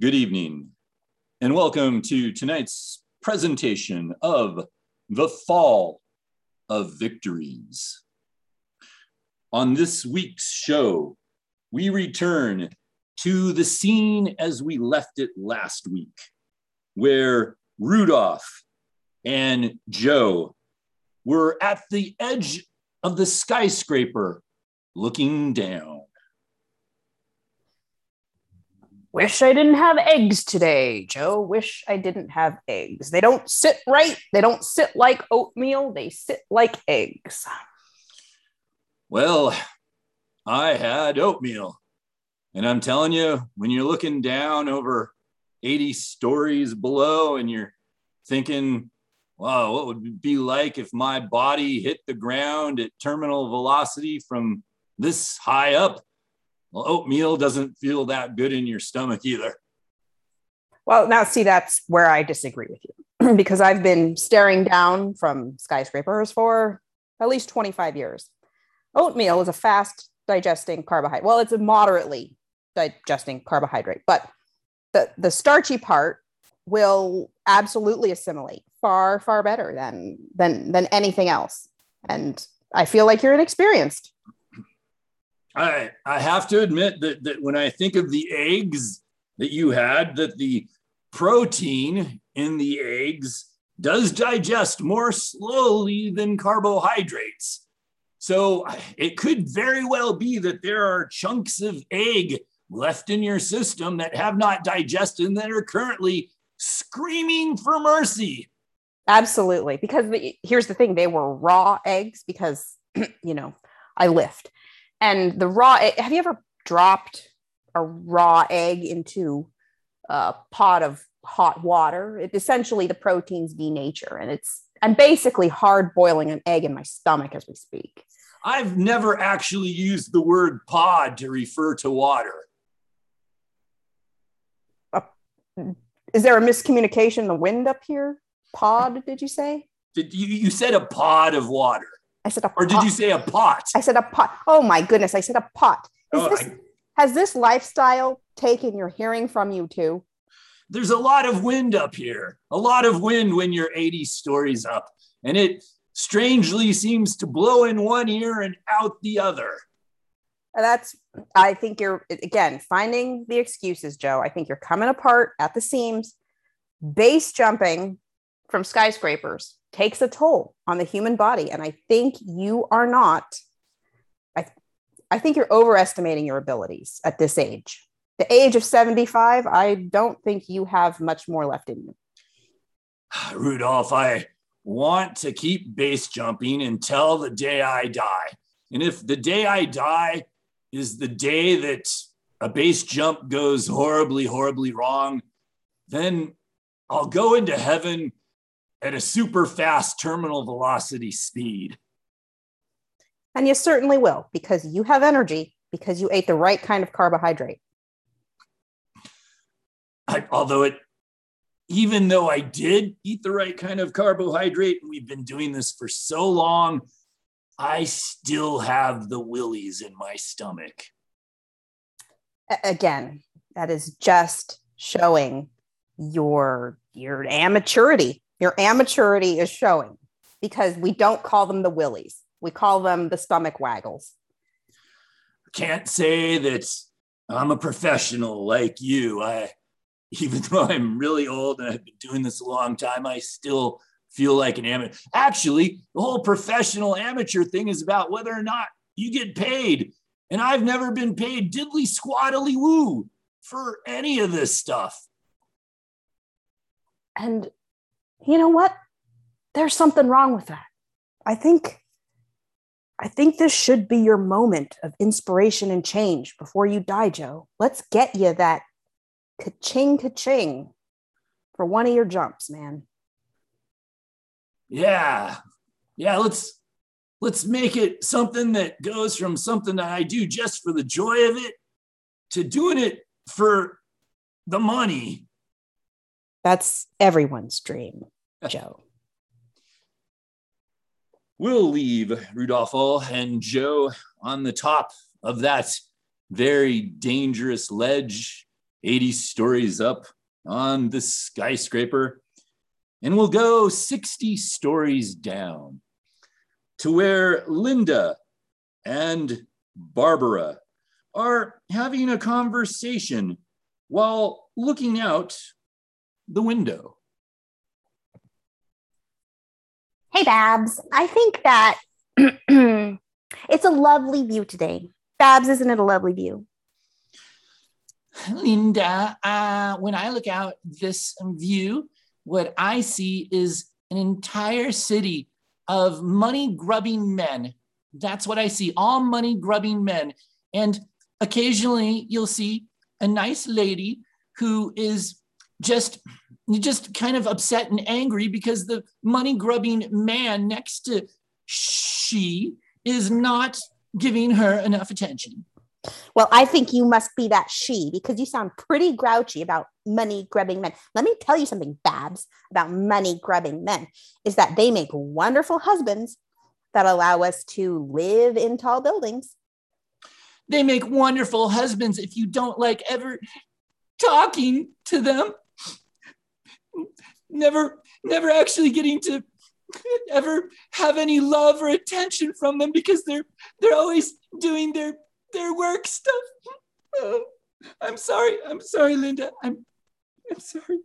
Good evening, and welcome to tonight's presentation of The Fall of Victories. On this week's show, we return to the scene as we left it last week, where Rudolph and Joe were at the edge of the skyscraper looking down. Wish I didn't have eggs today, Joe. Wish I didn't have eggs. They don't sit right. They don't sit like oatmeal. They sit like eggs. Well, I had oatmeal. And I'm telling you, when you're looking down over 80 stories below and you're thinking, wow, what would it be like if my body hit the ground at terminal velocity from this high up? Well, oatmeal doesn't feel that good in your stomach either. Well, now see, that's where I disagree with you because I've been staring down from skyscrapers for at least 25 years. Oatmeal is a fast digesting carbohydrate. Well, it's a moderately digesting carbohydrate, but the, the starchy part will absolutely assimilate far, far better than, than, than anything else. And I feel like you're inexperienced. I I have to admit that that when I think of the eggs that you had, that the protein in the eggs does digest more slowly than carbohydrates. So it could very well be that there are chunks of egg left in your system that have not digested and that are currently screaming for mercy. Absolutely. Because here's the thing they were raw eggs because, you know, I lift. And the raw have you ever dropped a raw egg into a pot of hot water? It essentially the proteins denature and it's I'm basically hard boiling an egg in my stomach as we speak. I've never actually used the word pod to refer to water. Uh, is there a miscommunication in the wind up here? Pod, did you say? Did you, you said a pod of water? I said a Or did you say a pot? I said a pot. Oh my goodness, I said a pot. Oh, this, I- has this lifestyle taken your hearing from you too? There's a lot of wind up here, a lot of wind when you're 80 stories up. And it strangely seems to blow in one ear and out the other. That's I think you're again finding the excuses, Joe. I think you're coming apart at the seams. Base jumping from skyscrapers takes a toll on the human body. And I think you are not, I, I think you're overestimating your abilities at this age. The age of 75, I don't think you have much more left in you. Rudolph, I want to keep base jumping until the day I die. And if the day I die is the day that a base jump goes horribly, horribly wrong, then I'll go into heaven at a super fast terminal velocity speed. And you certainly will because you have energy because you ate the right kind of carbohydrate. I, although it, even though I did eat the right kind of carbohydrate, and we've been doing this for so long, I still have the willies in my stomach. Again, that is just showing your your amateurity. Your amateurity is showing because we don't call them the willies. We call them the stomach waggles. Can't say that I'm a professional like you. I, even though I'm really old and I've been doing this a long time, I still feel like an amateur. Actually, the whole professional amateur thing is about whether or not you get paid. And I've never been paid diddly squattily woo for any of this stuff. And you know what? There's something wrong with that. I think I think this should be your moment of inspiration and change before you die, Joe. Let's get you that ka-ching ka-ching for one of your jumps, man. Yeah. Yeah, let's let's make it something that goes from something that I do just for the joy of it to doing it for the money. That's everyone's dream, Joe. We'll leave Rudolfo and Joe on the top of that very dangerous ledge 80 stories up on the skyscraper, and we'll go 60 stories down to where Linda and Barbara are having a conversation while looking out the window. Hey, Babs, I think that it's a lovely view today. Babs, isn't it a lovely view? Linda, uh, when I look out this view, what I see is an entire city of money grubbing men. That's what I see, all money grubbing men. And occasionally you'll see a nice lady who is just just kind of upset and angry because the money grubbing man next to she is not giving her enough attention. Well, I think you must be that she because you sound pretty grouchy about money grubbing men. Let me tell you something, Babs, about money grubbing men is that they make wonderful husbands that allow us to live in tall buildings. They make wonderful husbands if you don't like ever talking to them. Never, never actually getting to ever have any love or attention from them because they're they're always doing their their work stuff. Oh, I'm sorry. I'm sorry, Linda. I'm I'm sorry.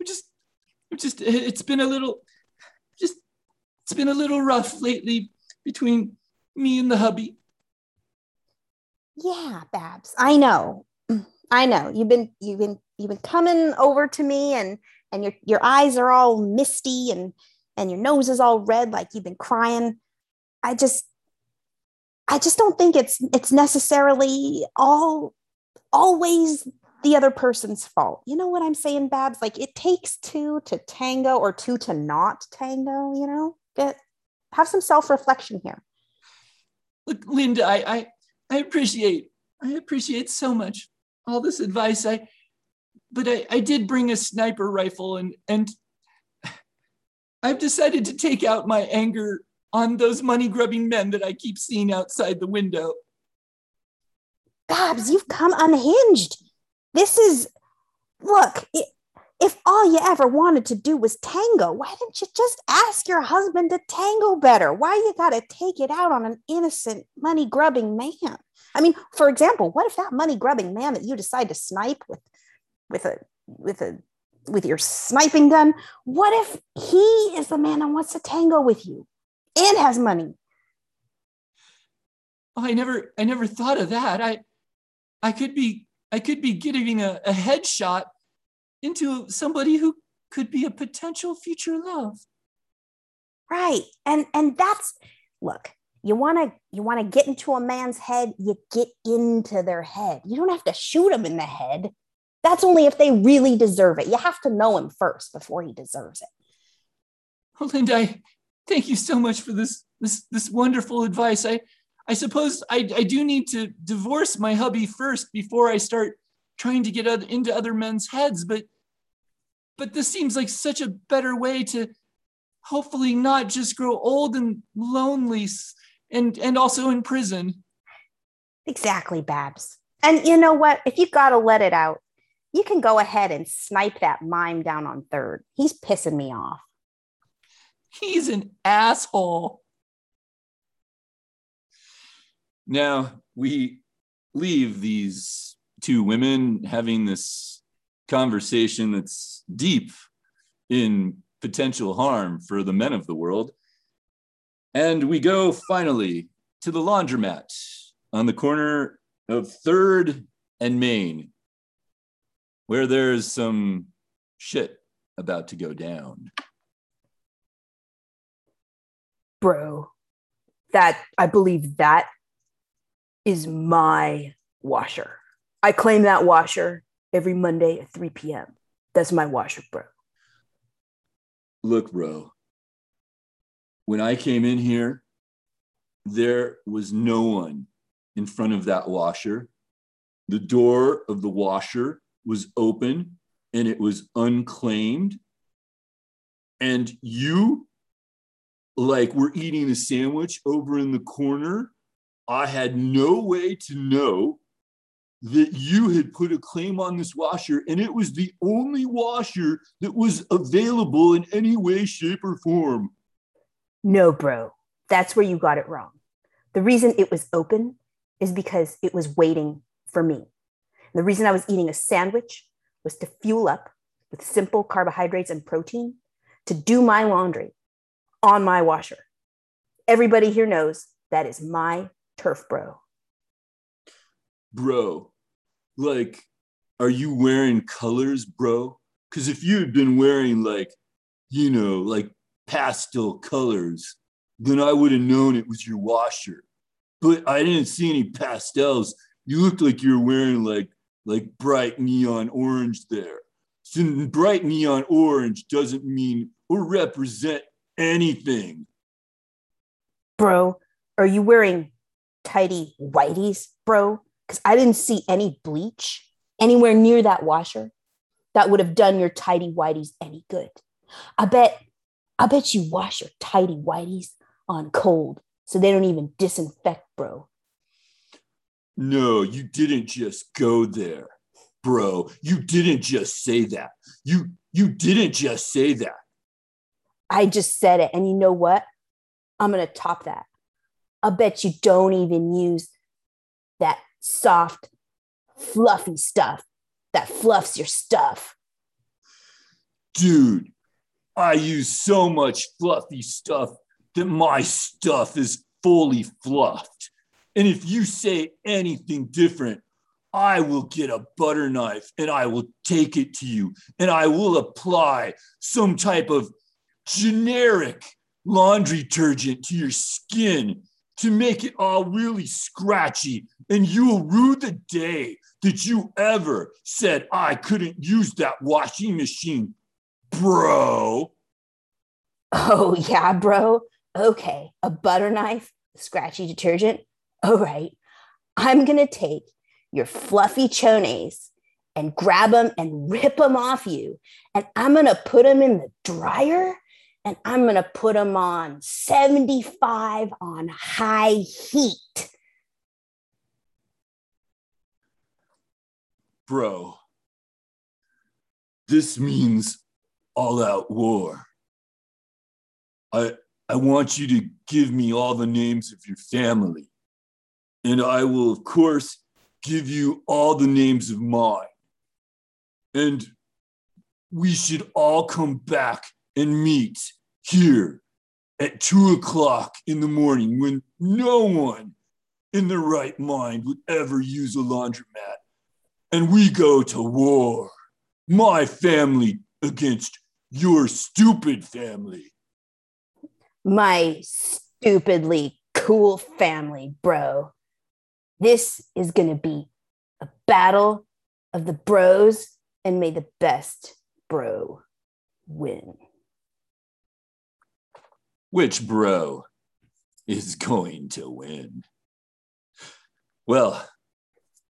I'm just I'm just it's been a little just it's been a little rough lately between me and the hubby. Yeah, Babs. I know. I know. You've been you've been you've been coming over to me and and your your eyes are all misty and and your nose is all red like you've been crying. I just I just don't think it's it's necessarily all always the other person's fault. You know what I'm saying, Babs? Like it takes two to tango or two to not tango, you know? Get have some self-reflection here. Look, Linda, I I, I appreciate I appreciate so much all this advice. I but I, I did bring a sniper rifle and and I've decided to take out my anger on those money grubbing men that I keep seeing outside the window. Babs, you've come unhinged. This is, look, it, if all you ever wanted to do was tango, why didn't you just ask your husband to tango better? Why you got to take it out on an innocent money grubbing man? I mean, for example, what if that money grubbing man that you decide to snipe with, with a, with a, with your sniping gun, what if he is the man that wants to tango with you? and has money. Oh, I never I never thought of that. I I could be I could be getting a, a headshot into somebody who could be a potential future love. Right. And and that's look, you want to you want to get into a man's head, you get into their head. You don't have to shoot him in the head. That's only if they really deserve it. You have to know him first before he deserves it. Well, Linda, I, thank you so much for this this this wonderful advice. I I suppose I, I do need to divorce my hubby first before I start trying to get into other men's heads, but but this seems like such a better way to hopefully not just grow old and lonely and and also in prison. Exactly, Babs. And you know what? If you've got to let it out, you can go ahead and snipe that mime down on third. He's pissing me off. He's an asshole. Now we leave these two women having this conversation that's deep in potential harm for the men of the world. And we go finally to the laundromat on the corner of 3rd and Main, where there's some shit about to go down bro, that I believe that is my washer. I claim that washer every Monday at 3 p.m. That's my washer, bro. Look, bro, when I came in here, there was no one in front of that washer. The door of the washer was open and it was unclaimed. And you like we're eating a sandwich over in the corner. I had no way to know that you had put a claim on this washer and it was the only washer that was available in any way, shape, or form. No, bro, that's where you got it wrong. The reason it was open is because it was waiting for me. The reason I was eating a sandwich was to fuel up with simple carbohydrates and protein to do my laundry on my washer. Everybody here knows that is my turf, bro. Bro, like, are you wearing colors, bro? Because if you had been wearing, like, you know, like pastel colors, then I would have known it was your washer. But I didn't see any pastels. You looked like you were wearing like like bright neon orange there. So bright neon orange doesn't mean or represent anything. Bro, are you wearing tidy whiteys, bro? Because I didn't see any bleach anywhere near that washer that would have done your tidy whiteys any good. I bet, I bet you wash your tidy whiteys on cold so they don't even disinfect, bro. No, you didn't just go there, bro. You didn't just say that. You you didn't just say that. I just said it. And you know what? I'm going to top that. I bet you don't even use that soft, fluffy stuff that fluffs your stuff. Dude, I use so much fluffy stuff that my stuff is fully fluffed. And if you say anything different, I will get a butter knife and I will take it to you and I will apply some type of generic laundry detergent to your skin to make it all really scratchy. And you will rue the day that you ever said, I couldn't use that washing machine, bro. Oh, yeah, bro. Okay, a butter knife, scratchy detergent. All right, I'm going to take your fluffy chones and grab them and rip them off you. And I'm going to put them in the dryer and I'm going to put them on 75 on high heat. Bro, this means all out war. I, I want you to give me all the names of your family. And I will, of course, give you all the names of mine. And we should all come back and meet here at two o'clock in the morning when no one in their right mind would ever use a laundromat. And we go to war, my family against your stupid family. My stupidly cool family, bro. This is going to be a battle of the bros, and may the best bro win. Which bro is going to win? Well,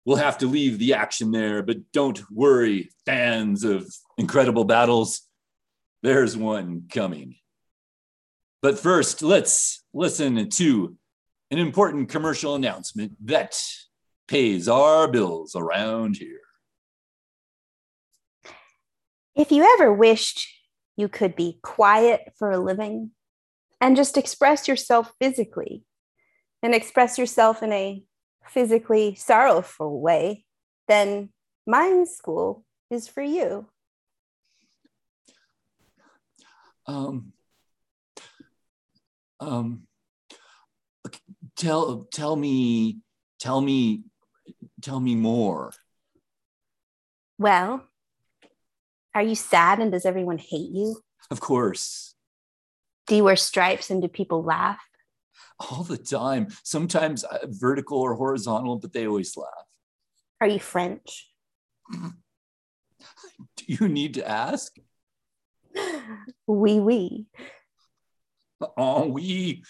we'll have to leave the action there, but don't worry, fans of incredible battles. There's one coming. But first, let's listen to an important commercial announcement that pays our bills around here. If you ever wished you could be quiet for a living and just express yourself physically and express yourself in a physically sorrowful way, then Mime School is for you. Um, um, tell tell me tell me tell me more. Well are you sad and does everyone hate you? Of course. Do you wear stripes and do people laugh? All the time. Sometimes uh, vertical or horizontal but they always laugh. Are you french? Do you need to ask oui oui oh oui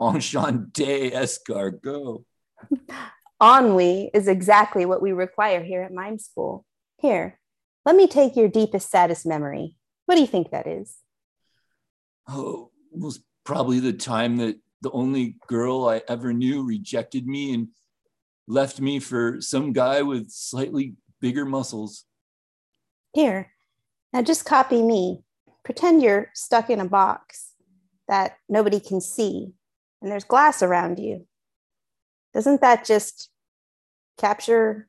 enchanté escargot. Ennui is exactly what we require here at Mime School. Here, let me take your deepest, saddest memory. What do you think that is? Oh, it was probably the time that the only girl I ever knew rejected me and left me for some guy with slightly bigger muscles. Here, now just copy me. Pretend you're stuck in a box that nobody can see and there's glass around you. Doesn't that just capture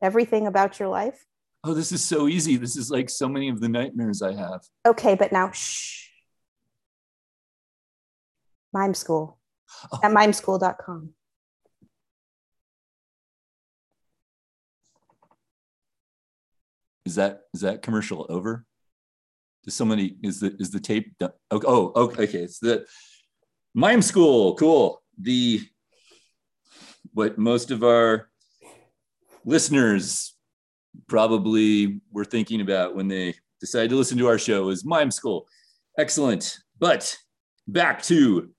everything about your life? Oh, this is so easy. This is like so many of the nightmares I have. Okay, but now shh. Mime school Oh. at mimeschool.com. Is that is that commercial over? Somebody is the is the tape done? Oh, oh okay, okay. It's the mime school. Cool. The what most of our listeners probably were thinking about when they decided to listen to our show is mime school. Excellent. But back to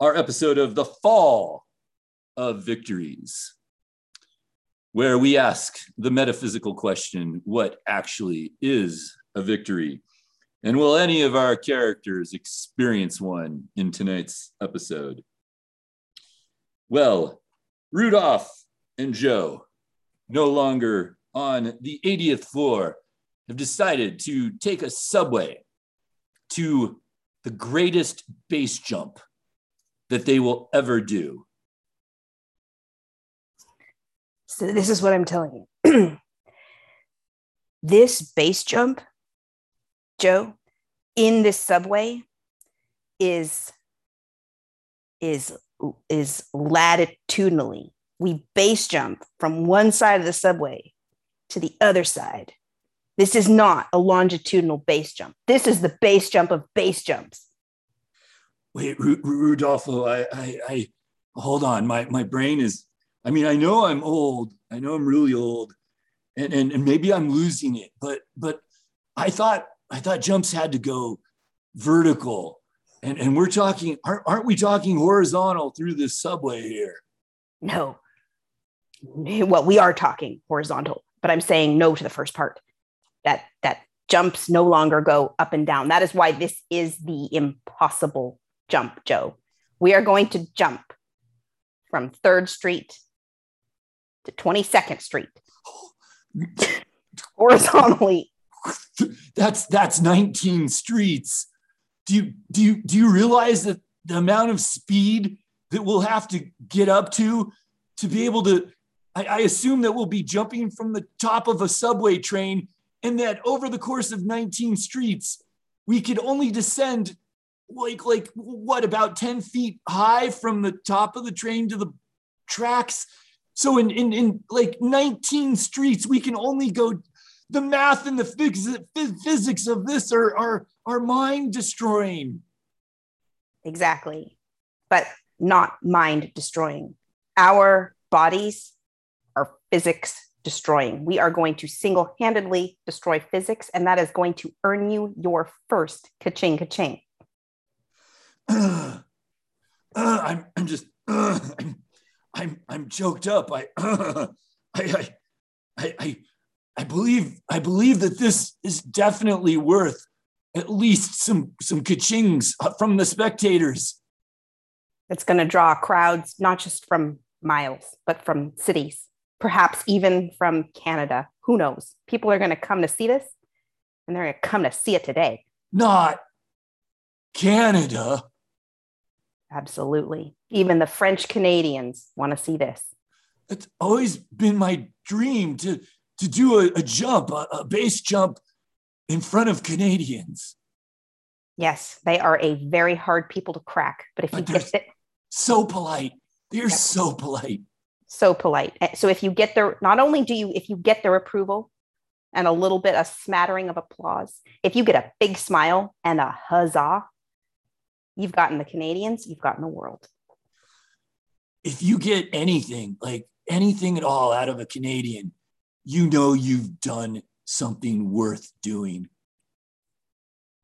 our episode of the fall of victories where we ask the metaphysical question what actually is a victory? And will any of our characters experience one in tonight's episode? Well, Rudolph and Joe, no longer on the 80th floor, have decided to take a subway to the greatest base jump that they will ever do. So this is what I'm telling you. this base jump, Joe, in this subway is is is latitudinally. We base jump from one side of the subway to the other side. This is not a longitudinal base jump. This is the base jump of base jumps. Wait, Ru- Ru- Rudolfo, I, I, I, hold on. My, my brain is, I mean, I know I'm old. I know I'm really old and, and, and maybe I'm losing it, but, but I thought, I thought jumps had to go vertical and, and we're talking, aren't, aren't we talking horizontal through this subway here? No. Well, we are talking horizontal, but I'm saying no to the first part. That that jumps no longer go up and down. That is why this is the impossible jump, Joe. We are going to jump from 3rd Street to 22nd Street horizontally. That's, that's 19 streets. Do you, do you, do you realize that the amount of speed that we'll have to get up to to be able to I, I, assume that we'll be jumping from the top of a subway train and that over the course of 19 streets we could only descend like like what about 10 feet high from the top of the train to the tracks so in in, in like 19 streets we can only go the math and the phys- physics of this are are are mind destroying exactly but not mind destroying our bodies are physics destroying. We are going to single handedly destroy physics, and that is going to earn you your first ka-ching ka-ching. Uh, uh, I'm, I'm just, uh, I'm, I'm, I'm choked up. I, I, I, I, I, I believe, I believe that this is definitely worth at least some, some ka-chings uh, from the spectators. It's going to draw crowds, not just from miles, but from cities, perhaps even from Canada. Who knows? People are going to come to see this and they're going to come to see it today. Not Canada. Absolutely. Even the French Canadians want to see this. It's always been my dream to, to do a, a jump, a, a base jump in front of Canadians. Yes, they are a very hard people to crack. But if you get it, So polite. They're Yep. so polite. so polite. So if you get their, not only do you, if you get their approval and a little bit, a smattering of applause, if you get a big smile and a huzzah, you've gotten the Canadians, you've gotten the world. If you get anything, like anything at all out of a Canadian, you know you've done something worth doing.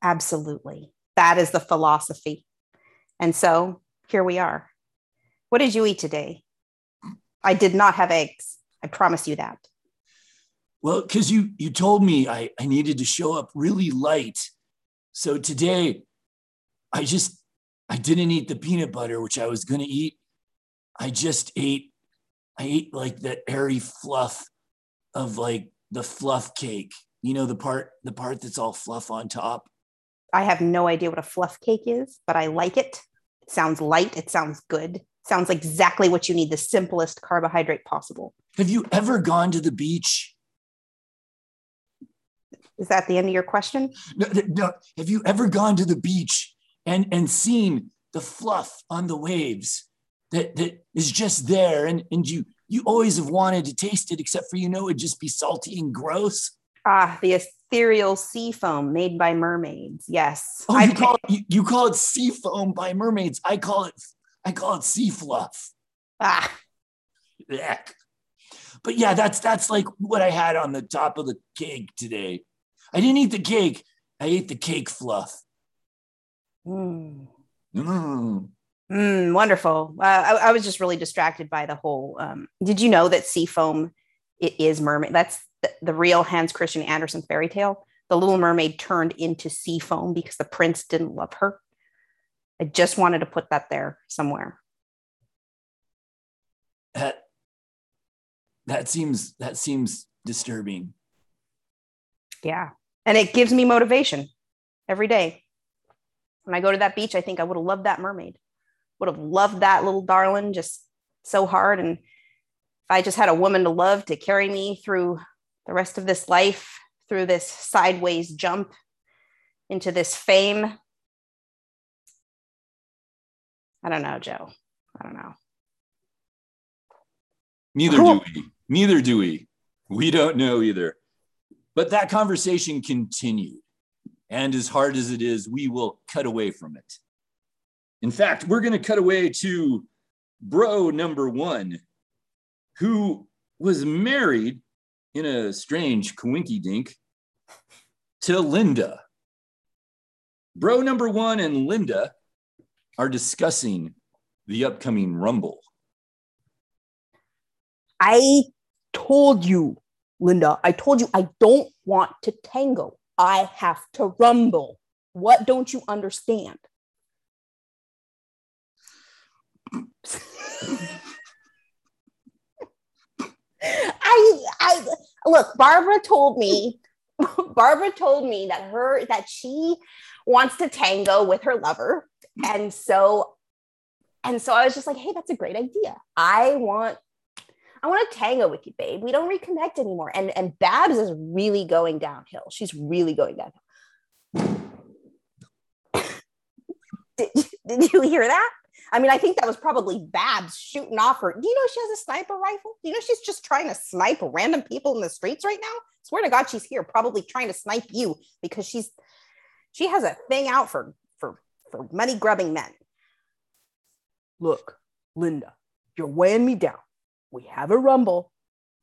Absolutely. That is the philosophy. And so here we are. What did you eat today? I did not have eggs. I promise you that. Well, because you you told me I, I needed to show up really light. So today I just I didn't eat the peanut butter, which I was gonna eat. I just ate I ate like that airy fluff of like the fluff cake. You know, the part, the part that's all fluff on top. I have no idea what a fluff cake is, but I like it. It sounds light. It sounds good. Sounds like exactly what you need, the simplest carbohydrate possible. Have you ever gone to the beach? Is that the end of your question? No, no. Have you ever gone to the beach and, and seen the fluff on the waves that, that is just there and, and you you always have wanted to taste it, except for you know it'd just be salty and gross? Ah, the ethereal sea foam made by mermaids. Yes. Oh, you call, it, you, you call it sea foam by mermaids. I call it I call it sea fluff. Ah. Yuck. But yeah, that's that's like what I had on the top of the cake today. I didn't eat the cake. I ate the cake fluff. Mm. Mm. Mm, wonderful. Uh, I, I, was just really distracted by the whole. Um, did you know that sea foam it is mermaid? That's the, the real Hans Christian Andersen fairy tale. The Little Mermaid turned into sea foam because the prince didn't love her. I just wanted to put that there somewhere. That that seems that seems disturbing. Yeah, and it gives me motivation every day. When I go to that beach, I think I would have loved that mermaid. Would have loved that little darling just so hard. And if I just had a woman to love to carry me through the rest of this life, through this sideways jump into this fame, I don't know, Joe. I don't know. Neither do we. Neither do we. We don't know either. But that conversation continued. And as hard as it is, we will cut away from it. In fact, we're going to cut away to bro number one, who was married in a strange coinky dink to Linda. Bro number one and Linda are discussing the upcoming Rumble. I told you, Linda, I told you I don't want to tango. I have to rumble. What don't you understand? I, I look, Barbara told me, Barbara told me that her that she wants to tango with her lover. And so, and so I was just like, hey, that's a great idea. I want I want to tango with you, babe. We don't reconnect anymore. And and Babs is really going downhill. She's really going downhill. did, did you hear that? I mean, I think that was probably Babs shooting off her. Do you know she has a sniper rifle? Do you know she's just trying to snipe random people in the streets right now? Swear to God, she's here, probably trying to snipe you because she's she has a thing out for for for money grubbing men. Look, Linda, you're weighing me down. We have a rumble.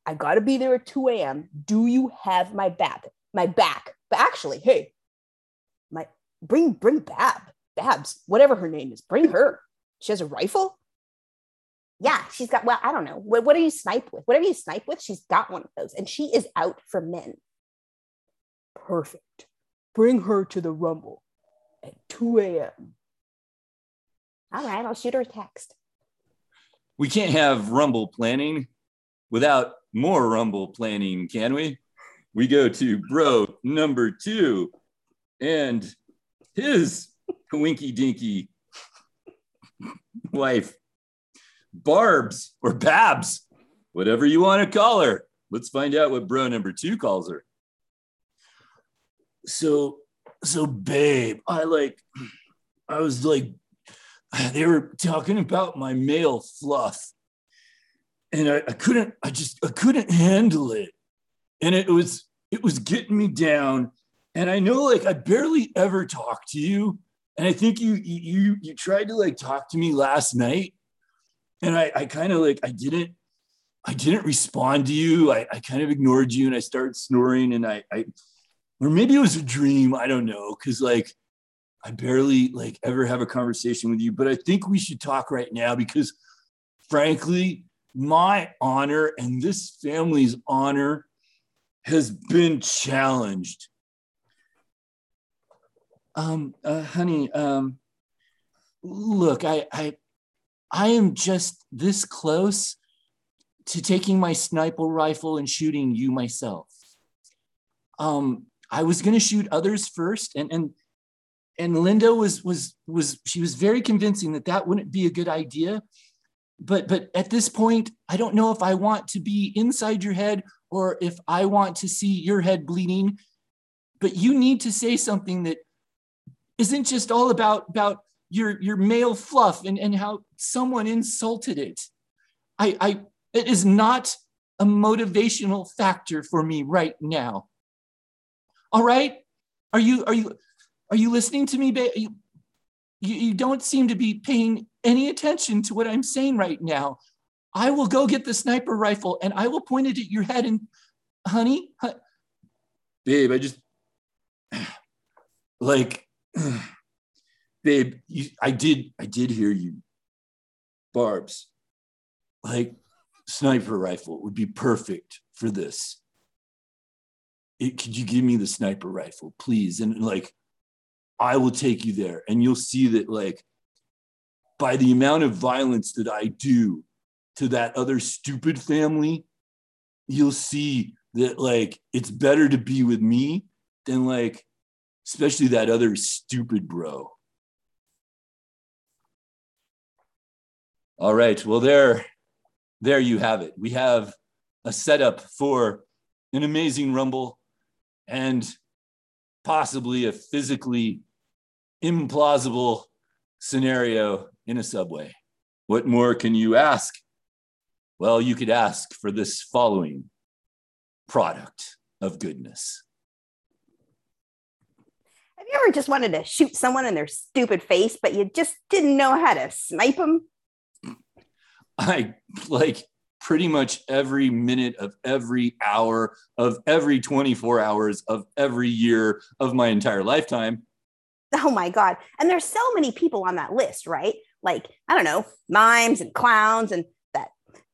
I gotta be there at 2 a.m. Do you have my back? My back. But actually, hey, my bring bring Bab, Babs, whatever her name is, bring her. She has a rifle? Yeah, she's got, well, I don't know. What, what do you snipe with? Whatever you snipe with, she's got one of those. And she is out for men. Perfect. Bring her to the rumble at 2 a.m. All right, I'll shoot her a text. We can't have rumble planning without more rumble planning, can we? We go to bro number two and his winky dinky wife, Barb's or Babs, whatever you want to call her. Let's find out what bro number two calls her. So, so babe, I like, I was like, they were talking about my male fluff, and I, I couldn't, I just, I couldn't handle it, and it was, it was getting me down. And I know, like, I barely ever talk to you, and I think you you you tried to like talk to me last night, and I I kind of like I didn't I didn't respond to you. I, I kind of ignored you, and I started snoring, and I I or maybe it was a dream. I don't know, because like I barely like ever have a conversation with you. But I think we should talk right now because, frankly, my honor and this family's honor has been challenged um, uh, honey, um, look, I, I, I am just this close to taking my sniper rifle and shooting you myself. Um, I was going to shoot others first, and and and Linda was was was she was very convincing that that wouldn't be a good idea. But but at this point, I don't know if I want to be inside your head or if I want to see your head bleeding. But you need to say something that isn't just all about about your your male fluff and, and how someone insulted it. I I it is not a motivational factor for me right now. All right? Are you are you are you listening to me? You, you, you don't seem to be paying any attention to what I'm saying right now. I will go get the sniper rifle and I will point it at your head and honey, babe, I just like babe, you, I did I did hear you. Barbs. Like sniper rifle would be perfect for this. It, could you give me the sniper rifle, please? And like I will take you there and you'll see that like by the amount of violence that I do to that other stupid family, you'll see that like it's better to be with me than like especially that other stupid bro. All right, well there there you have it. We have a setup for an amazing rumble and possibly a physically implausible scenario in a subway. What more can you ask? Well, you could ask for this following product of goodness. Have you ever just wanted to shoot someone in their stupid face, but you just didn't know how to snipe them? I like pretty much every minute of every hour of every 24 hours of every year of my entire lifetime. Oh my god. And there's so many people on that list right? Like i don't know mimes and clowns and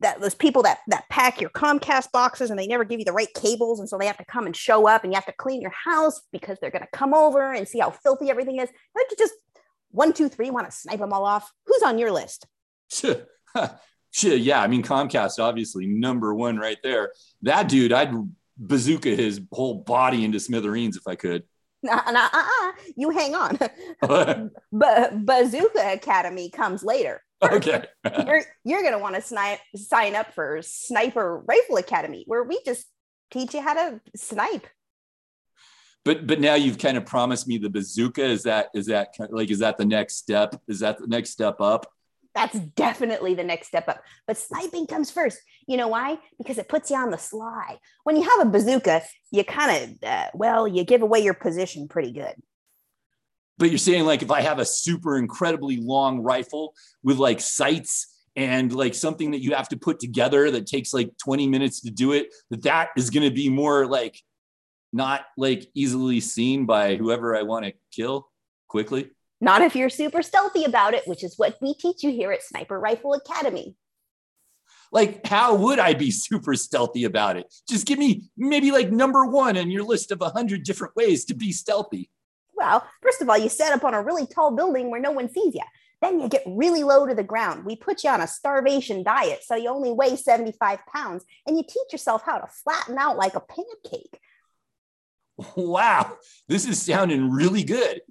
that those people that that pack your comcast boxes and they never give you the right cables and so they have to come and show up and you have to clean your house because they're going to come over and see how filthy everything is don't you just one two three want to snipe them all off who's on your list Sure. yeah i mean comcast obviously number one right there that dude i'd bazooka his whole body into smithereens if i could nah, nah, uh-uh. you hang on. but Bazooka Academy comes later. Okay. you're you're gonna want to snipe, sign up for Sniper Rifle Academy, where we just teach you how to snipe. But but now you've kind of promised me the bazooka. Is that is that like is that the next step? Is that the next step up? that's definitely the next step up. But sniping comes first. You know why? Because it puts you on the sly. When you have a bazooka, you kind of, uh, well, you give away your position pretty good. But you're saying, like, if I have a super incredibly long rifle with like sights and like something that you have to put together that takes like 20 minutes to do it, that that is going to be more like not like easily seen by whoever I want to kill quickly? Not if you're super stealthy about it, which is what we teach you here at Sniper Rifle Academy. Like, how would I be super stealthy about it? Just give me maybe like number one in your list of a hundred different ways to be stealthy. Well, first of all, you set up on a really tall building where no one sees you. Then you get really low to the ground. We put you on a starvation diet, so you only weigh 75 pounds, and you teach yourself how to flatten out like a pancake. Wow, this is sounding really good.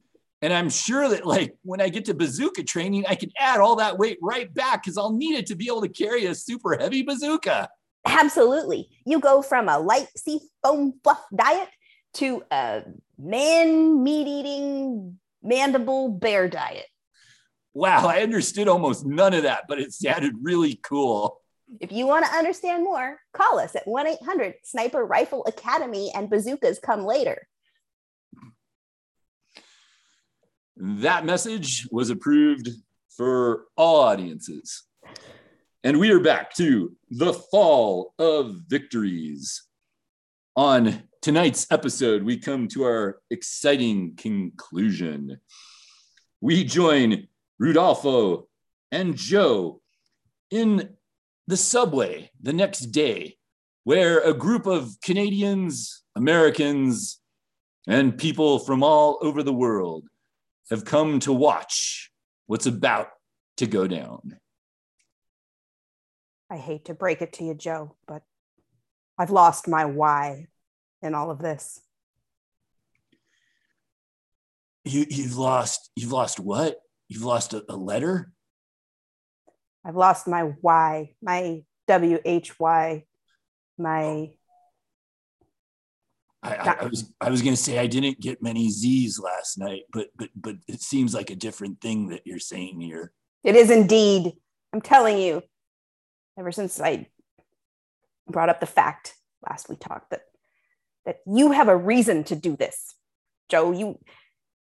And I'm sure that like when I get to bazooka training, I can add all that weight right back because I'll need it to be able to carry a super heavy bazooka. Absolutely. You go from a light sea foam fluff diet to a man meat eating mandible bear diet. Wow, I understood almost none of that, but it sounded really cool. If you want to understand more, call us at 1 800 Sniper Rifle Academy and bazookas come later. That message was approved for all audiences. And we are back to the fall of victories. On tonight's episode, we come to our exciting conclusion. We join Rudolfo and Joe in the subway the next day, where a group of Canadians, Americans, and people from all over the world have come to watch what's about to go down. I hate to break it to you, Joe, but I've lost my why in all of this. You, you've lost, you've lost what? You've lost a, a letter? I've lost my why, my W H Y, my. I, I, I was I was gonna say I didn't get many Z's last night, but but but it seems like a different thing that you're saying here. It is indeed. I'm telling you. Ever since I brought up the fact last we talked that that you have a reason to do this, Joe. You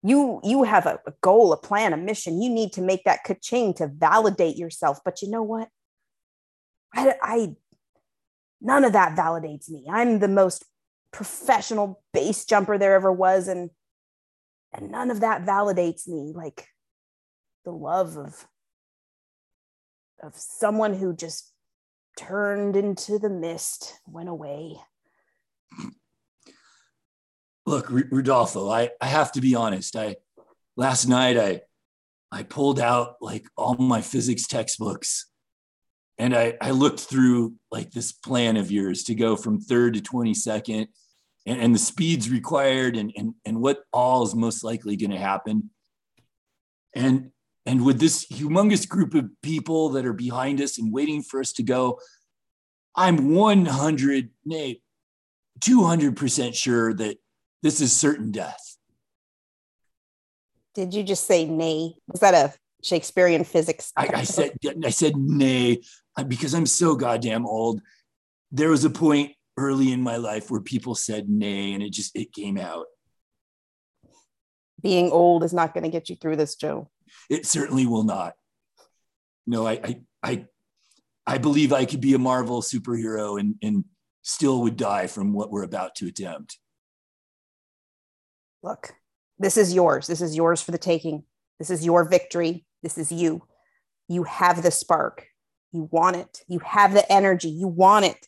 you you have a, a goal, a plan, a mission. You need to make that ka-ching to validate yourself. But you know what? I, I none of that validates me. I'm the most professional base jumper there ever was, and and none of that validates me. Like the love of of someone who just turned into the mist, went away. Look, Rudolfo, I, I have to be honest. I last night I I pulled out like all my physics textbooks and I, I looked through like this plan of yours to go from third to 22nd and, and the speeds required and, and, and what all is most likely going to happen. And and with this humongous group of people that are behind us and waiting for us to go, I'm 100, nay, 200% sure that this is certain death. Did you just say nay? Was that a Shakespearean physics? I, I said I said nay uh, because I'm so goddamn old. There was a point early in my life where people said nay, and it just it came out. Being old is not going to get you through this, Joe. It certainly will not. No, I I I, I believe I could be a Marvel superhero and and still would die from what we're about to attempt look, this is yours. This is yours for the taking. This is your victory. This is you. You have the spark. You want it. You have the energy. You want it.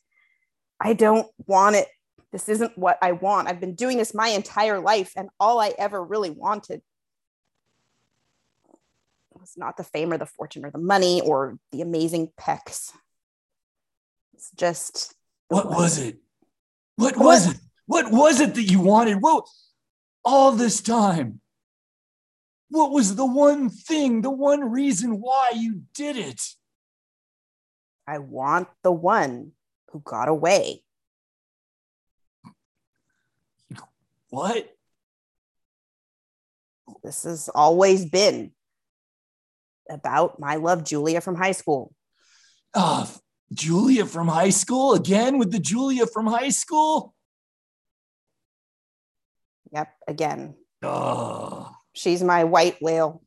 I don't want it. This isn't what I want. I've been doing this my entire life, and all I ever really wanted was not the fame or the fortune or the money or the amazing pecs. It's just. What was it? What was it? What was it that you wanted? What, all this time? What was the one thing, the one reason why you did it? I want the one who got away. What? This has always been about my love, Julia from high school. Oh, Julia from high school? Again with the Julia from high school? Yep, again. Oh. She's my white whale.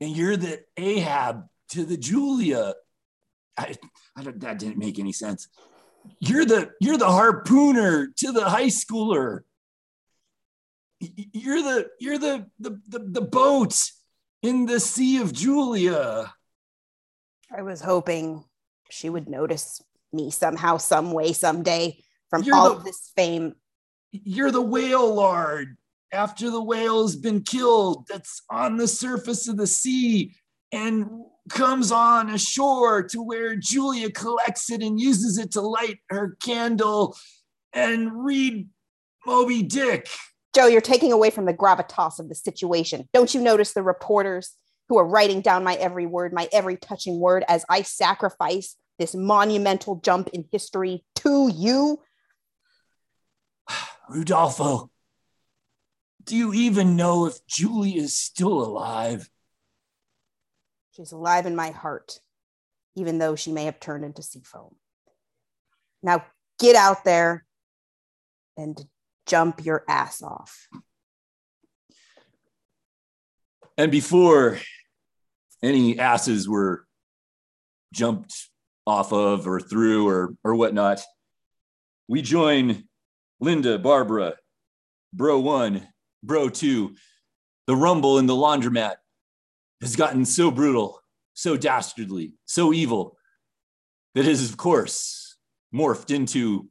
And you're the Ahab to the Julia. I, I that didn't make any sense. You're the you're the harpooner to the high schooler. You're the you're the the, the, the boat in the sea of Julia. I was hoping she would notice me somehow, some way, someday from you're all the, of this fame. You're the whale lord after the whale has been killed that's on the surface of the sea and comes on ashore to where Julia collects it and uses it to light her candle and read Moby Dick. Joe, you're taking away from the gravitas of the situation. Don't you notice the reporters who are writing down my every word, my every touching word as I sacrifice this monumental jump in history to you? Rudolfo, do you even know if Julie is still alive? She's alive in my heart, even though she may have turned into sea foam. Now get out there and jump your ass off. And before any asses were jumped off of or through or, or whatnot, we join Linda, Barbara, Bro One, Bro Two. The rumble in the laundromat has gotten so brutal, so dastardly, so evil that it has, of course, morphed into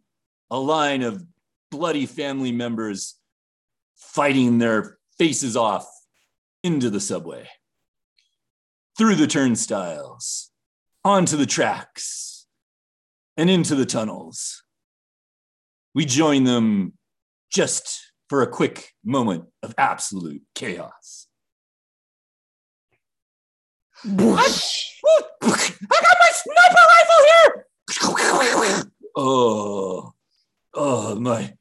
a line of bloody family members fighting their faces off into the subway. through the turnstiles, onto the tracks, and into the tunnels. We join them just for a quick moment of absolute chaos. I got my sniper rifle here! Oh, oh my,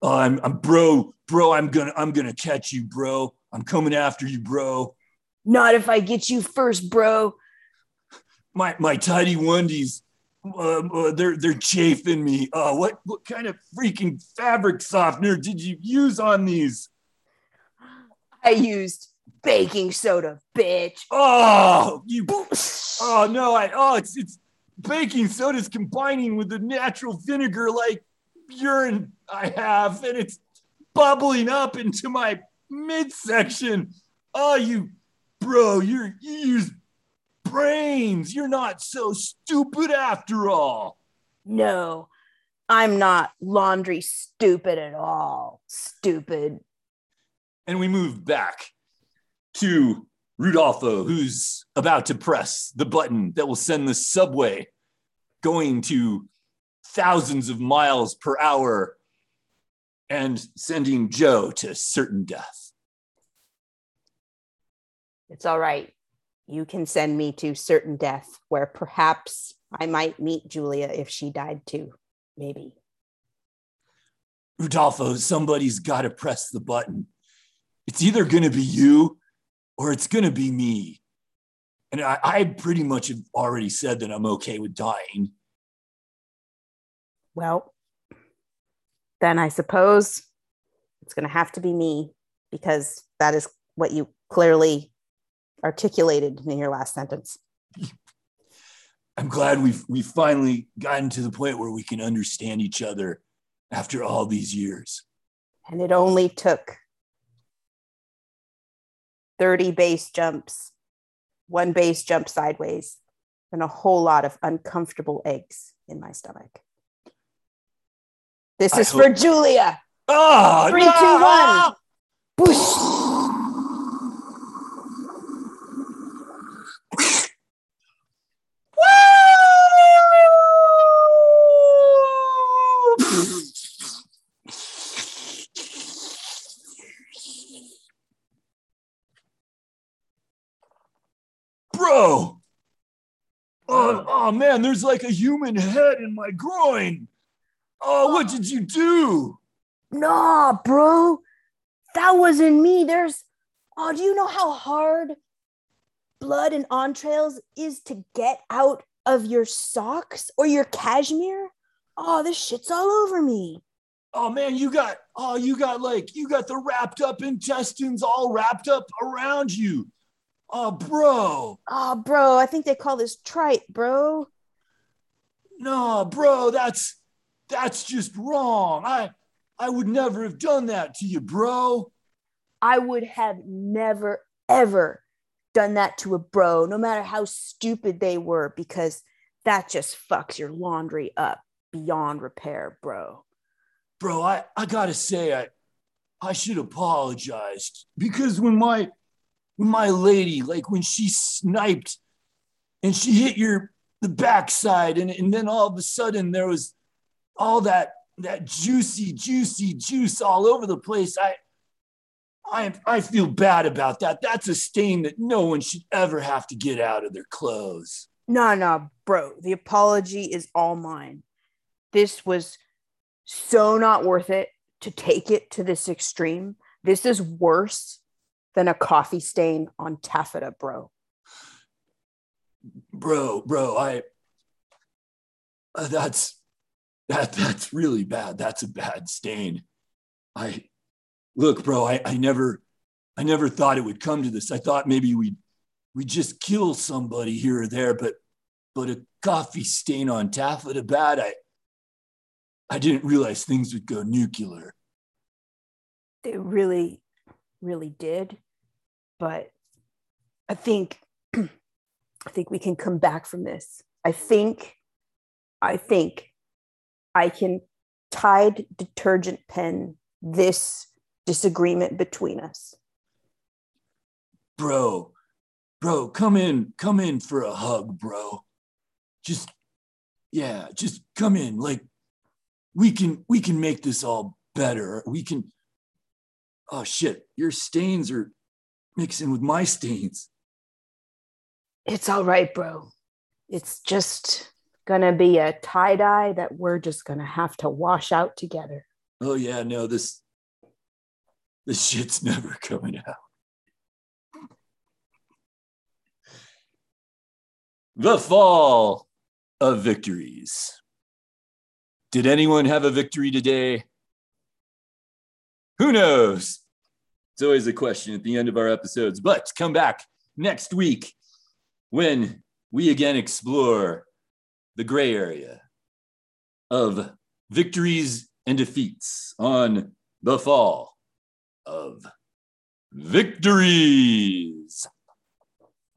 oh, I'm, I'm, bro, bro. I'm gonna, I'm gonna catch you, bro. I'm coming after you, bro. Not if I get you first, bro. My, my tidy onesies, uh, uh, they're, they're chafing me. Uh, what, what kind of freaking fabric softener did you use on these? I used baking soda, bitch. Oh, you. Oh no! I oh, it's it's baking soda is combining with the natural vinegar like urine I have, and it's bubbling up into my midsection. Oh, you, bro, you're you use brains. You're not so stupid after all. No, I'm not laundry stupid at all. Stupid. And we move back to Rudolfo, who's about to press the button that will send the subway going to thousands of miles per hour and sending Joe to certain death. It's all right. You can send me to certain death where perhaps I might meet Julia if she died too. Maybe. Rudolfo, somebody's got to press the button. It's either going to be you or it's going to be me. And I, I pretty much have already said that I'm okay with dying. Well, then I suppose it's going to have to be me because that is what you clearly articulated in your last sentence. I'm glad we've we finally gotten to the point where we can understand each other after all these years. And it only took 30 base jumps, one base jump sideways, and a whole lot of uncomfortable eggs in my stomach. This is for Julia. Oh, Three, no! two, one. Boosh. Bro! Oh, oh, uh. oh man, there's like a human head in my groin. Oh, what did you do? Nah, bro. That wasn't me. There's oh, do you know how hard blood and entrails is to get out of your socks or your cashmere? Oh, this shit's all over me. Oh man, you got oh you got like you got the wrapped up intestines all wrapped up around you. Oh bro. Oh, bro, I think they call this trite, bro. No, bro, that's that's just wrong. I I would never have done that to you, bro. I would have never, ever done that to a bro, no matter how stupid they were, because that just fucks your laundry up beyond repair, bro. Bro, I, I gotta say I I should apologize because when my my lady, like when she sniped and she hit your the backside, and, and then all of a sudden there was all that that juicy, juicy juice all over the place. I I I feel bad about that. That's a stain that no one should ever have to get out of their clothes. No, no, bro. The apology is all mine. This was so not worth it to take it to this extreme. This is worse than a coffee stain on taffeta, bro. Bro, bro, I uh, that's that that's really bad. That's a bad stain. I look, bro, I, I never I never thought it would come to this. I thought maybe we'd we just kill somebody here or there, but but a coffee stain on taffeta bad. I I didn't realize things would go nuclear. They really, really did. But I think I think we can come back from this. I think I think I can tide detergent pen this disagreement between us. Bro, bro, come in, come in for a hug, bro. Just, yeah, just come in. Like, we can, we can make this all better. We can, oh shit, your stains are mixing with my stains. It's all right, bro. It's just gonna be a tie dye that we're just gonna have to wash out together. Oh yeah, no, this, this shit's never coming out. The fall of victories. Did anyone have a victory today? Who knows? It's always a question at the end of our episodes, but come back next week when we again explore the gray area of victories and defeats on the fall of victories.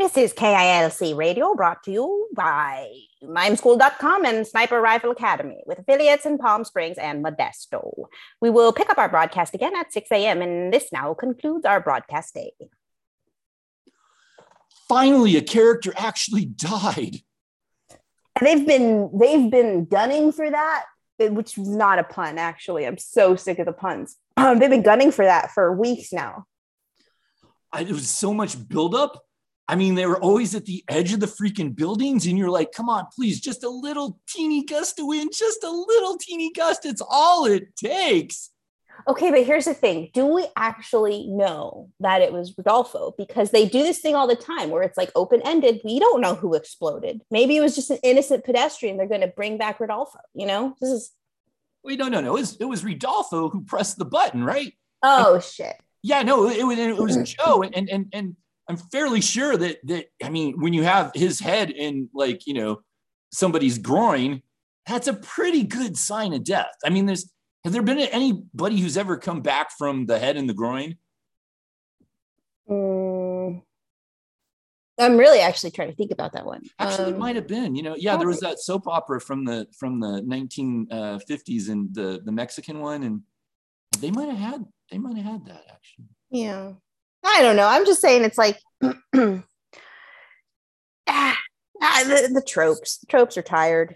This is KILC Radio brought to you by mimeschool.com and Sniper Rifle Academy with affiliates in Palm Springs and Modesto. We will pick up our broadcast again at 6 a.m. and this now concludes our broadcast day. Finally, a character actually died. And they've been they've been gunning for that, which is not a pun, actually. I'm so sick of the puns. Um, they've been gunning for that for weeks now. I, it was so much buildup. I mean, they were always at the edge of the freaking buildings, and you're like, come on, please, just a little teeny gust of wind, just a little teeny gust. It's all it takes. Okay, but here's the thing. Do we actually know that it was Rodolfo? Because they do this thing all the time where it's like open ended. We don't know who exploded. Maybe it was just an innocent pedestrian. They're going to bring back Rodolfo. You know, this is. Wait, no, no, no. It was, it was Rodolfo who pressed the button, right? Oh, and, shit. Yeah, no, it was, it was Joe. And, and, and I'm fairly sure that, that, I mean, when you have his head in like, you know, somebody's groin, that's a pretty good sign of death. I mean, there's, have there been anybody who's ever come back from the head in the groin? Mm, I'm really actually trying to think about that one. Actually, um, it might have been. You know, yeah, there was that soap opera from the from the 1950s uh, and the the Mexican one, and they might have had they might have had that actually. Yeah, I don't know. I'm just saying it's like. ah, ah, the, the tropes. The tropes are tired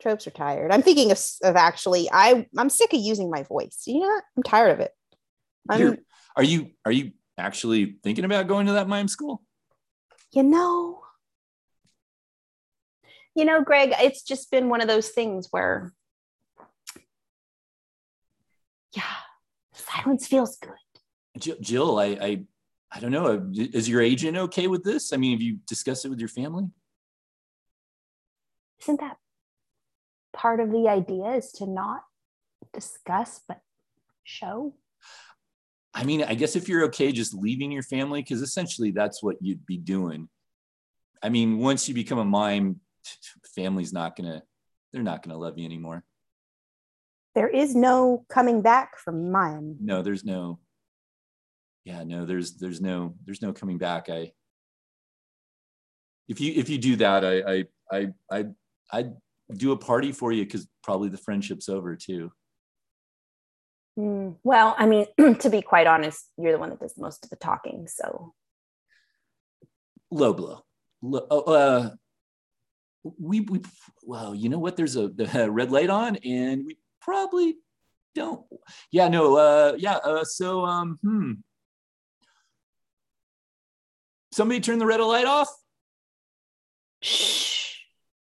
tropes are tired. I'm thinking of, of actually, I I'm sick of using my voice. You know what? I'm tired of it. I'm, are you are you actually thinking about going to that mime school? You know, you know, Greg, it's just been one of those things where, yeah, silence feels good. Jill, I, I, I don't know. Uh, is your agent okay with this? I mean, have you discussed it with your family? Isn't that part of the idea is to not discuss but show i mean i guess if you're okay just leaving your family because essentially that's what you'd be doing i mean once you become a mime family's not gonna they're not gonna love you anymore there is no coming back from mime no there's no yeah no there's there's no there's no coming back i if you if you do that i i i i i'd do a party for you because probably the friendship's over too. Mm, well, I mean, to be quite honest, you're the one that does most of the talking. So low blow. Low, oh, uh, we, we, well, you know what? There's a the red light on, and we probably don't. Yeah, no, uh, yeah. Uh, so, um, hmm. Somebody turn the red light off. Shh